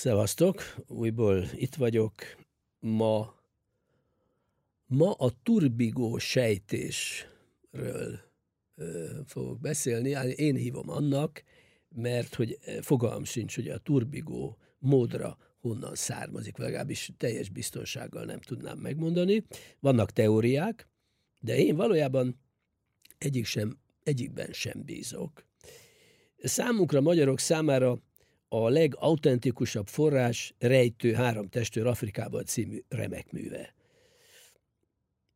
Szevasztok, újból itt vagyok. Ma, ma a turbigó sejtésről ö, fogok beszélni. Én hívom annak, mert hogy fogalm sincs, hogy a turbigó módra honnan származik, legalábbis teljes biztonsággal nem tudnám megmondani. Vannak teóriák, de én valójában egyik sem, egyikben sem bízok. Számunkra, magyarok számára a legautentikusabb forrás Rejtő három testőr Afrikában című remek műve.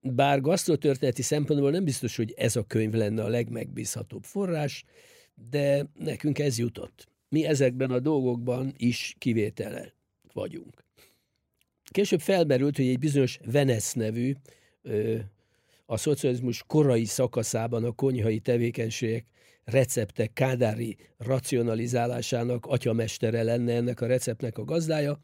Bár gasztrotörténeti szempontból nem biztos, hogy ez a könyv lenne a legmegbízhatóbb forrás, de nekünk ez jutott. Mi ezekben a dolgokban is kivétele vagyunk. Később felmerült, hogy egy bizonyos Venesz nevű, a szocializmus korai szakaszában a konyhai tevékenységek receptek kádári racionalizálásának atyamestere lenne ennek a receptnek a gazdája.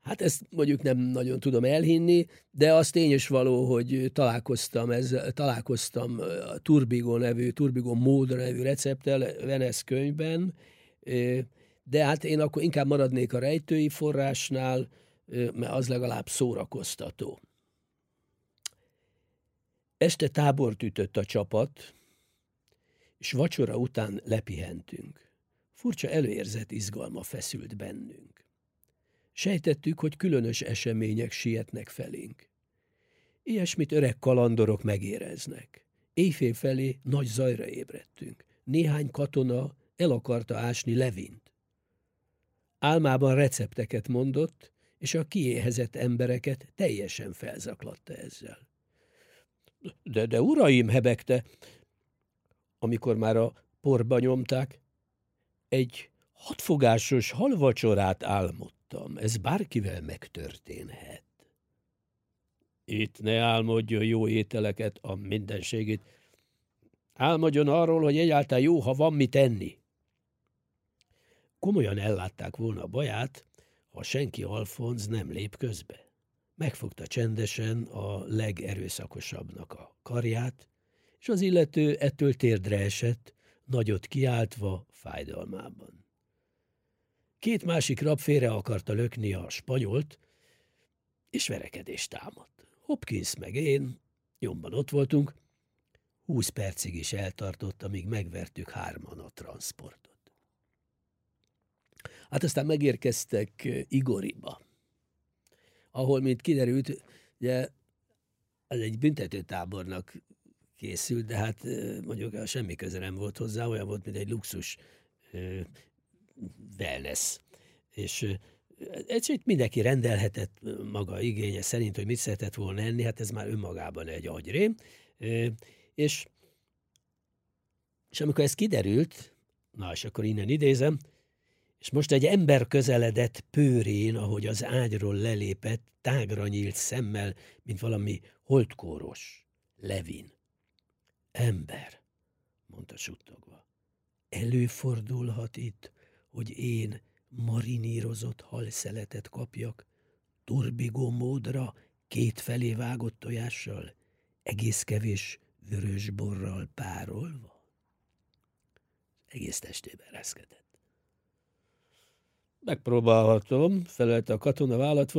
Hát ezt mondjuk nem nagyon tudom elhinni, de az tény is való, hogy találkoztam, ez, találkoztam a Turbigo nevű, Turbigo módra nevű recepttel Venesz könyvben, de hát én akkor inkább maradnék a rejtői forrásnál, mert az legalább szórakoztató. Este tábort ütött a csapat, és vacsora után lepihentünk. Furcsa előérzet izgalma feszült bennünk. Sejtettük, hogy különös események sietnek felénk. Ilyesmit öreg kalandorok megéreznek. Éjfél felé nagy zajra ébredtünk. Néhány katona el akarta ásni Levint. Álmában recepteket mondott, és a kiéhezett embereket teljesen felzaklatta ezzel. De, de uraim, hebegte, amikor már a porba nyomták, egy hatfogásos halvacsorát álmodtam. Ez bárkivel megtörténhet. Itt ne álmodjon jó ételeket, a mindenségét. Álmodjon arról, hogy egyáltalán jó, ha van mit enni. Komolyan ellátták volna a baját, ha senki Alfonz nem lép közbe. Megfogta csendesen a legerőszakosabbnak a karját, és az illető ettől térdre esett, nagyot kiáltva fájdalmában. Két másik rab félre akarta lökni a spanyolt, és verekedést támadt. Hopkins meg én, nyomban ott voltunk, húsz percig is eltartott, amíg megvertük hárman a transportot. Hát aztán megérkeztek Igoriba, ahol, mint kiderült, ugye az egy büntetőtábornak készült, de hát mondjuk semmi köze nem volt hozzá, olyan volt, mint egy luxus wellness. És egyszerűen mindenki rendelhetett maga igénye szerint, hogy mit szeretett volna enni, hát ez már önmagában egy agyrém. És, és amikor ez kiderült, na és akkor innen idézem, és most egy ember közeledett pőrén, ahogy az ágyról lelépett, tágra nyílt szemmel, mint valami holdkóros, Levin. Ember, mondta suttogva, előfordulhat itt, hogy én marinírozott halszeletet kapjak, turbigó módra, két felé vágott tojással, egész kevés vörös borral párolva? Egész testében reszkedett. Megpróbálhatom, felelte a katona vállat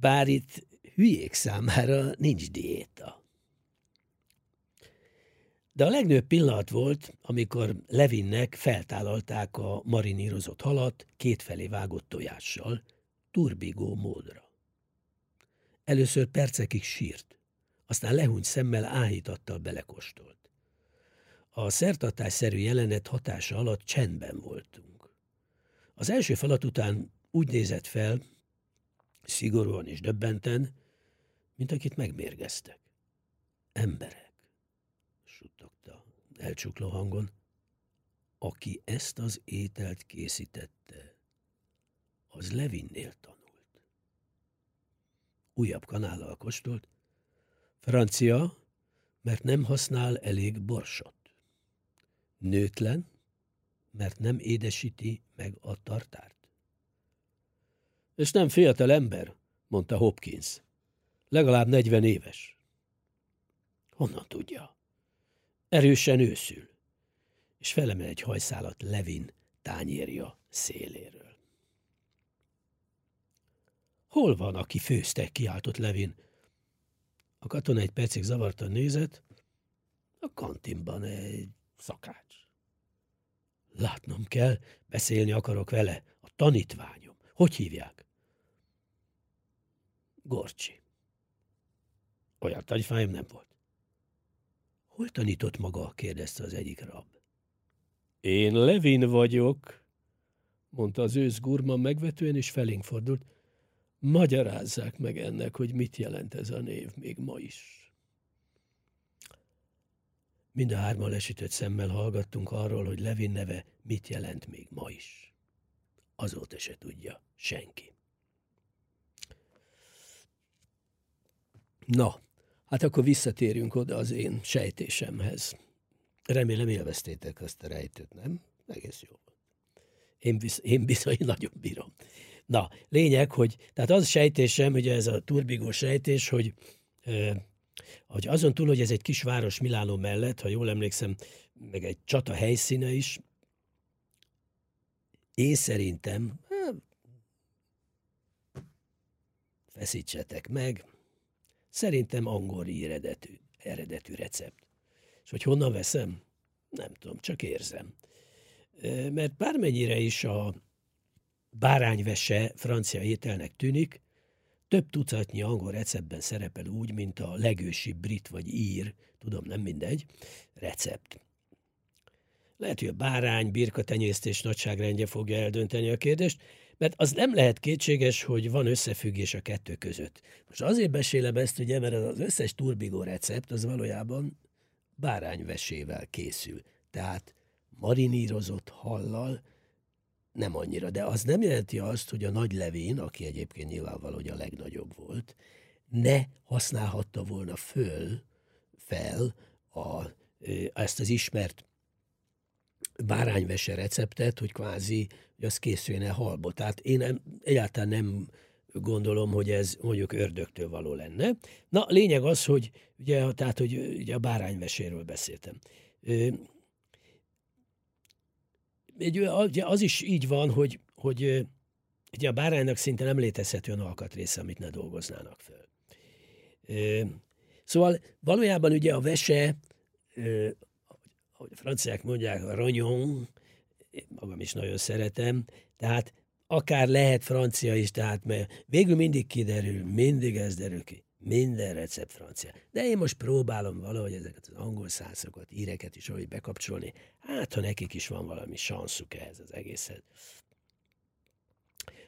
bár itt hülyék számára nincs diéta. De a legnőbb pillanat volt, amikor Levinnek feltállalták a marinírozott halat kétfelé vágott tojással, turbigó módra. Először percekig sírt, aztán lehúny szemmel áhítattal belekóstolt. A szertatásszerű jelenet hatása alatt csendben voltunk. Az első falat után úgy nézett fel, szigorúan és döbbenten, mint akit megmérgeztek. Emberek elcsukló hangon. Aki ezt az ételt készítette, az Levinnél tanult. Újabb kanállal kóstolt. Francia, mert nem használ elég borsot. Nőtlen, mert nem édesíti meg a tartárt. És nem fiatal ember, mondta Hopkins. Legalább negyven éves. Honnan tudja? Erősen őszül, és felemel egy hajszálat Levin tányérja széléről. Hol van, aki főzte? kiáltott Levin. A katona egy percig zavartan nézett. A kantinban egy szakács. Látnom kell, beszélni akarok vele. A tanítványom. Hogy hívják? Gorcsi. Olyan tanítványom nem volt. Hol tanított maga? kérdezte az egyik rab. Én Levin vagyok, mondta az ősz gurma megvetően, és felénk fordult. Magyarázzák meg ennek, hogy mit jelent ez a név még ma is. Mind a hárman lesütött szemmel hallgattunk arról, hogy Levin neve mit jelent még ma is. Azóta se tudja senki. Na, hát akkor visszatérünk oda az én sejtésemhez. Remélem élveztétek azt a rejtőt, nem? Egész jó Én, visz, én bizony nagyon bírom. Na, lényeg, hogy tehát az sejtésem, ugye ez a turbigó sejtés, hogy hogy azon túl, hogy ez egy kis város Milánó mellett, ha jól emlékszem, meg egy csata helyszíne is, én szerintem, hát, feszítsetek meg, szerintem angoli eredetű, eredetű recept. És hogy honnan veszem? Nem tudom, csak érzem. Mert bármennyire is a bárányvese francia ételnek tűnik, több tucatnyi angol receptben szerepel úgy, mint a legősibb brit vagy ír, tudom, nem mindegy, recept. Lehet, hogy a bárány, birkatenyésztés nagyságrendje fogja eldönteni a kérdést, mert az nem lehet kétséges, hogy van összefüggés a kettő között. Most azért besélem ezt, ugye, mert az összes turbigó recept az valójában bárányvesével készül. Tehát marinírozott hallal, nem annyira, de az nem jelenti azt, hogy a nagy levén, aki egyébként nyilvánvaló, hogy a legnagyobb volt, ne használhatta volna föl, fel a, ezt az ismert bárányvese receptet, hogy kvázi, hogy az készüljön el halba. Tehát én egyáltalán nem gondolom, hogy ez mondjuk ördögtől való lenne. Na, lényeg az, hogy ugye, tehát, hogy ugye a bárányveséről beszéltem egy, ugye az is így van, hogy, hogy ugye a báránynak szinte nem létezhet olyan alkatrésze, amit ne dolgoznának föl. Szóval valójában ugye a vese, ahogy a franciák mondják, a ragnon, magam is nagyon szeretem, tehát akár lehet francia is, tehát mert végül mindig kiderül, mindig ez derül ki. Minden recept francia. De én most próbálom valahogy ezeket az angol szászokat, íreket is ahogy bekapcsolni. Hát, ha nekik is van valami sanszuk ehhez az egészhez.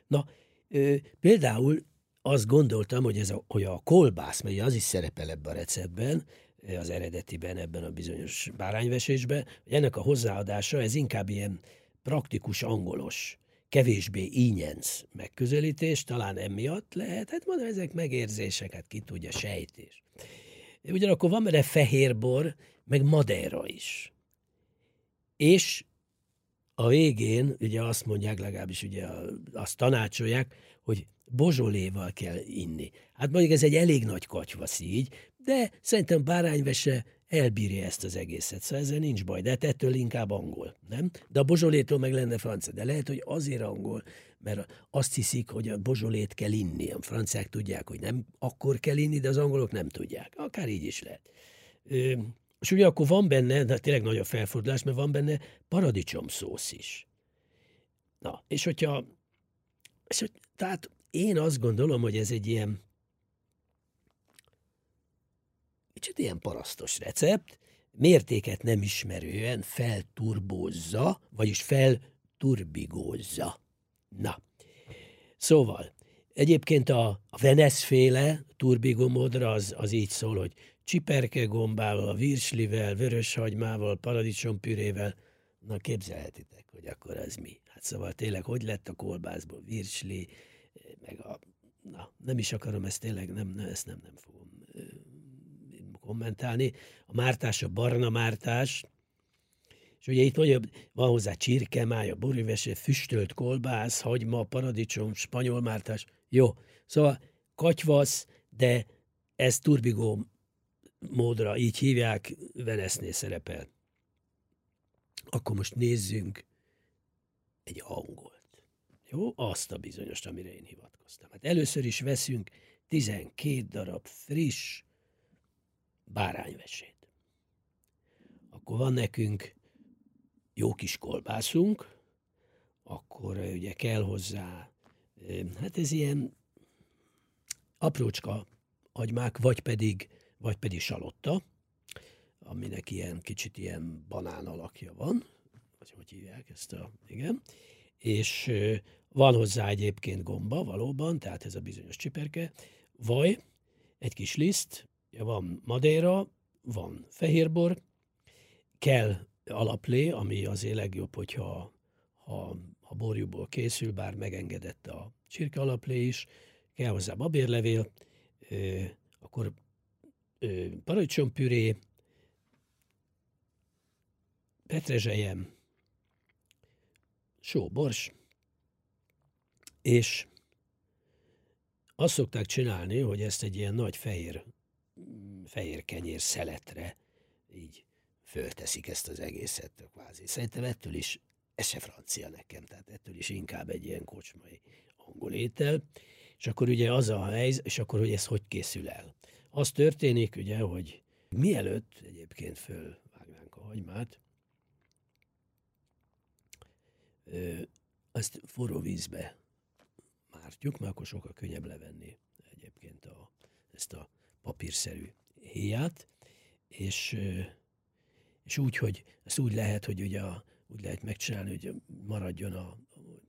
Na, ö, például azt gondoltam, hogy, ez a, hogy a kolbász, mert az is szerepel ebben a receptben, az eredetiben, ebben a bizonyos bárányvesésben, hogy ennek a hozzáadása, ez inkább ilyen praktikus, angolos kevésbé ínyenc megközelítés, talán emiatt lehet, hát mondom, ezek megérzéseket ki tudja, sejtés. Ugyanakkor van benne fehérbor, meg madeira is. És a végén ugye azt mondják, legalábbis ugye azt tanácsolják, hogy bozsoléval kell inni. Hát mondjuk ez egy elég nagy katyvasz így, de szerintem bárányvese elbírja ezt az egészet, szóval ezzel nincs baj, de hát ettől inkább angol, nem? De a bozsolétól meg lenne francia, de lehet, hogy azért angol, mert azt hiszik, hogy a bozsolét kell inni. A franciák tudják, hogy nem akkor kell inni, de az angolok nem tudják. Akár így is lehet. Ö, és ugye akkor van benne, de tényleg nagy a felfordulás, mert van benne paradicsom szósz is. Na, és hogyha, és hogy, tehát én azt gondolom, hogy ez egy ilyen kicsit ilyen parasztos recept, mértéket nem ismerően felturbózza, vagyis felturbigózza. Na, szóval, egyébként a, a Veneszféle turbigomodra az, az így szól, hogy csiperke gombával, virslivel, vöröshagymával, paradicsompürével, na képzelhetitek, hogy akkor az mi. Hát szóval tényleg, hogy lett a kolbászból virsli, meg a, na, nem is akarom ezt tényleg, nem, nem ezt nem, nem fogom kommentálni. A mártás a barna mártás, és ugye itt mondja, van hozzá csirkemája, borűvese, füstölt kolbász, hagyma, paradicsom, spanyol mártás. Jó, szóval katyvasz, de ez turbigó módra, így hívják, Venesznél szerepel. Akkor most nézzünk egy angolt. Jó, azt a bizonyos, amire én hivatkoztam. Hát először is veszünk 12 darab friss bárányvesét. Akkor van nekünk jó kis kolbászunk, akkor ugye kell hozzá, hát ez ilyen aprócska agymák, vagy pedig, vagy pedig salotta, aminek ilyen kicsit ilyen banán alakja van, vagy hogy hívják ezt a, igen, és van hozzá egyébként gomba valóban, tehát ez a bizonyos csiperke, vaj, egy kis liszt, van madéra, van fehérbor, kell alaplé, ami azért legjobb, hogyha ha, ha borjúból készül, bár megengedett a csirke alaplé is, kell hozzá babérlevél, ö, akkor paradicsompüré, petrezselyem, só, bors, és azt szokták csinálni, hogy ezt egy ilyen nagy fehér, fehér kenyér szeletre így fölteszik ezt az egészet kvázi. Szerintem ettől is, ez se francia nekem, tehát ettől is inkább egy ilyen kocsmai angol étel. És akkor ugye az a helyzet, és akkor hogy ez hogy készül el. Az történik ugye, hogy mielőtt egyébként fölvágnánk a hagymát, azt forró vízbe mártjuk, mert akkor sokkal könnyebb levenni egyébként a, ezt a papírszerű héját, és és úgy, hogy ezt úgy lehet, hogy ugye a, úgy lehet megcsinálni, hogy maradjon a,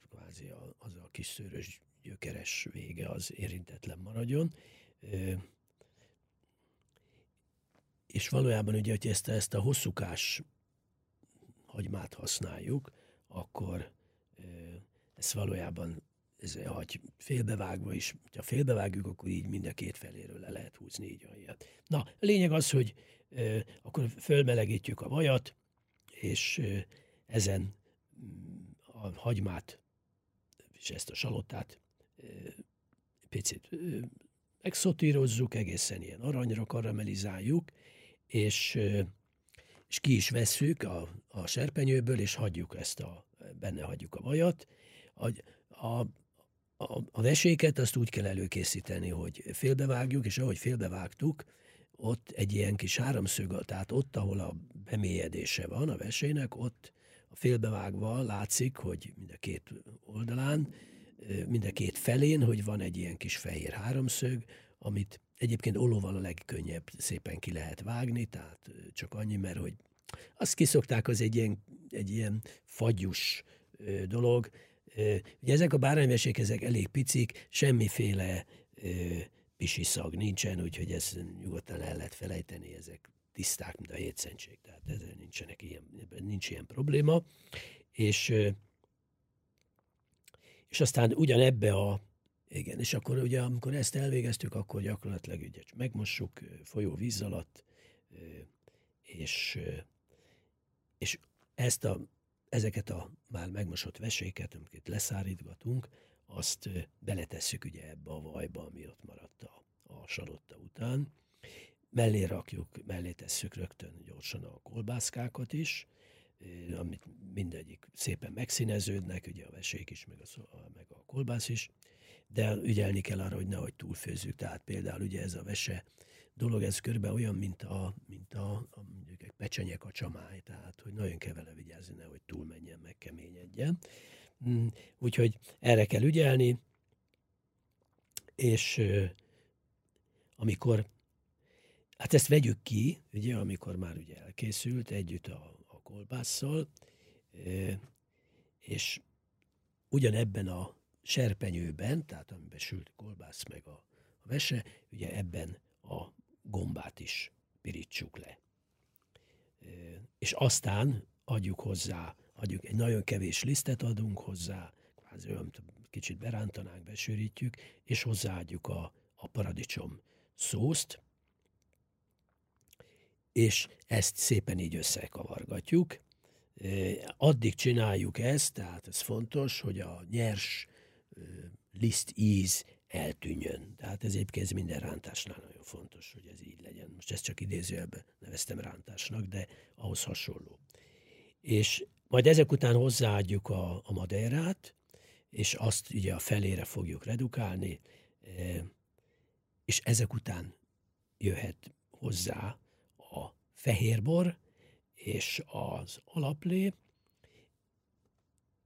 kvázi a, az a kis szőrös gyökeres vége az érintetlen maradjon. És valójában ugye, hogy ezt, ezt a hosszúkás hagymát használjuk, akkor ez valójában ez hagy félbevágva is, ha félbevágjuk, akkor így mind a két feléről le lehet húzni így a Na, a lényeg az, hogy akkor fölmelegítjük a vajat, és ezen mm, a hagymát és ezt a salottát picit megszotírozzuk, egészen ilyen aranyra karamelizáljuk, és, és ki is vesszük a, a serpenyőből, és hagyjuk ezt a, benne hagyjuk a vajat. A, a, a, a veséket azt úgy kell előkészíteni, hogy félbevágjuk, és ahogy félbevágtuk, ott egy ilyen kis háromszög, tehát ott, ahol a bemélyedése van a vesének, ott a félbevágva látszik, hogy mind a két oldalán, mind a két felén, hogy van egy ilyen kis fehér háromszög, amit egyébként olóval a legkönnyebb szépen ki lehet vágni, tehát csak annyi, mert hogy azt kiszokták, az egy ilyen, egy ilyen fagyus dolog. Ugye ezek a bárányvesék, ezek elég picik, semmiféle pisi szag nincsen, úgyhogy ez nyugodtan el lehet felejteni, ezek tiszták, mint a hétszentség, tehát ezzel nincsenek ilyen, nincs ilyen probléma. És, és aztán ugyanebbe a, igen, és akkor ugye, amikor ezt elvégeztük, akkor gyakorlatilag ugye megmossuk folyó víz alatt, és, és ezt a, ezeket a már megmosott veséket, amiket leszárítgatunk, azt beletesszük ugye ebbe a vajba, ami ott maradt a, a salotta után. Mellé rakjuk, mellé tesszük rögtön gyorsan a kolbászkákat is, amit mindegyik szépen megszíneződnek, ugye a vesék is, meg a, meg a kolbász is, de ügyelni kell arra, hogy nehogy túlfőzzük. Tehát például ugye ez a vese dolog, ez körbe olyan, mint a, mint a, a mondjuk egy pecsenyek a csamály, tehát hogy nagyon kell vele vigyázni, nehogy túlmenjen, meg keményedjen. Mm, úgyhogy erre kell ügyelni, és amikor, hát ezt vegyük ki, ugye, amikor már ugye elkészült együtt a, a kolbásszal, és ugyanebben a serpenyőben, tehát amiben sült kolbász meg a, a vese, ugye ebben a gombát is pirítsuk le. És aztán adjuk hozzá, adjuk egy nagyon kevés lisztet adunk hozzá, kvázi kicsit berántanánk, besűrítjük, és hozzáadjuk a, a paradicsom szószt, és ezt szépen így összekavargatjuk. Addig csináljuk ezt, tehát ez fontos, hogy a nyers liszt íz eltűnjön. Tehát ez egyébként minden rántásnál nagyon fontos, hogy ez így legyen. Most ezt csak idézőjelben neveztem rántásnak, de ahhoz hasonló. És majd ezek után hozzáadjuk a, a madeirát, és azt ugye a felére fogjuk redukálni, és ezek után jöhet hozzá a fehérbor és az alaplé,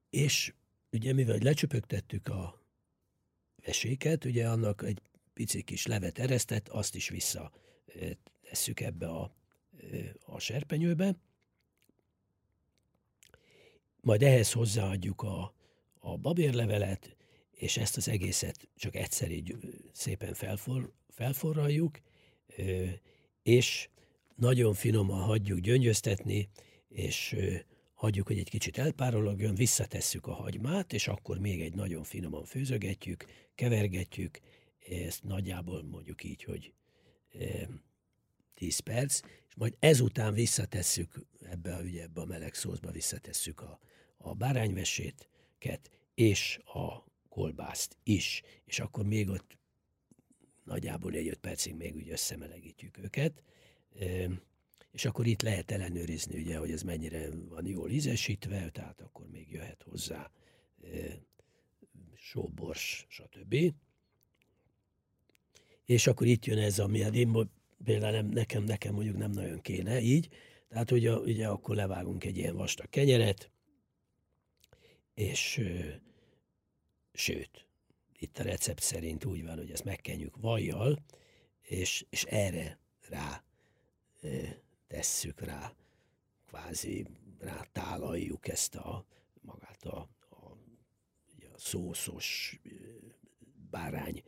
és ugye mivel lecsöpögtettük a veséket, ugye annak egy pici kis levet eresztett, azt is vissza tesszük ebbe a, a serpenyőbe. Majd ehhez hozzáadjuk a, a babérlevelet, és ezt az egészet csak egyszer így szépen felfor, felforraljuk, és nagyon finoman hagyjuk gyöngyöztetni, és hagyjuk, hogy egy kicsit elpárologjon, visszatesszük a hagymát, és akkor még egy nagyon finoman főzögetjük, kevergetjük, ezt nagyjából mondjuk így, hogy 10 perc, és majd ezután visszatesszük ebbe a, ugye, ebbe a meleg szószba visszatesszük a, a bárányvesétket és a kolbászt is, és akkor még ott nagyjából egy 5 percig még úgy összemelegítjük őket, és akkor itt lehet ellenőrizni, ugye, hogy ez mennyire van jól ízesítve, tehát akkor még jöhet hozzá sóbors, stb. És akkor itt jön ez, ami hát én például nem, nekem, nekem mondjuk nem nagyon kéne így, tehát ugye, ugye akkor levágunk egy ilyen vastag kenyeret, és sőt, itt a recept szerint úgy van, hogy ezt megkenjük vajjal, és, és erre rá tesszük rá, kvázi rá tálaljuk ezt a magát a, a, a szószos bárány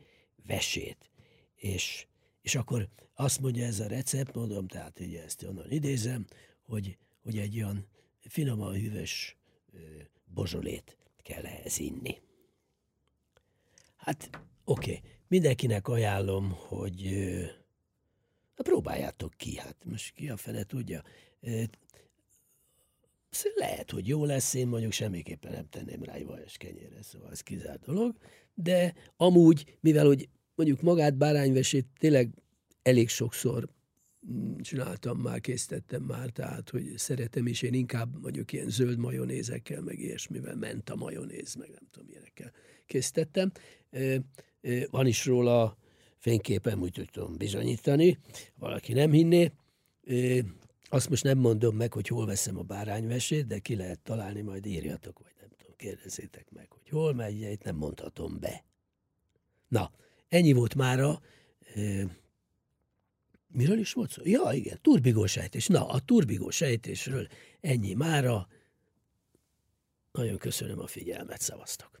vesét. És, és akkor azt mondja ez a recept, mondom, tehát ugye ezt onnan idézem, hogy, hogy egy olyan finoman hűvös bozsolét kell ehhez inni. Hát oké, okay. mindenkinek ajánlom, hogy Na próbáljátok ki, hát most ki a fene tudja. Lehet, hogy jó lesz, én mondjuk semmiképpen nem tenném rá egy vajas kenyérre, szóval ez kizárt dolog, de amúgy, mivel hogy mondjuk magát bárányvesét tényleg elég sokszor mm, csináltam már, készítettem már, tehát, hogy szeretem, és én inkább mondjuk ilyen zöld majonézekkel, meg ilyesmivel ment a majonéz, meg nem tudom, ilyenekkel készítettem. Van is róla fényképen úgy tudom bizonyítani, valaki nem hinné. Azt most nem mondom meg, hogy hol veszem a bárányvesét, de ki lehet találni, majd írjatok, vagy nem tudom, kérdezzétek meg, hogy hol megy, itt nem mondhatom be. Na, ennyi volt mára. Miről is volt szó? Ja, igen, turbigó sejtés. Na, a turbigó sejtésről ennyi mára. Nagyon köszönöm a figyelmet, szavaztok.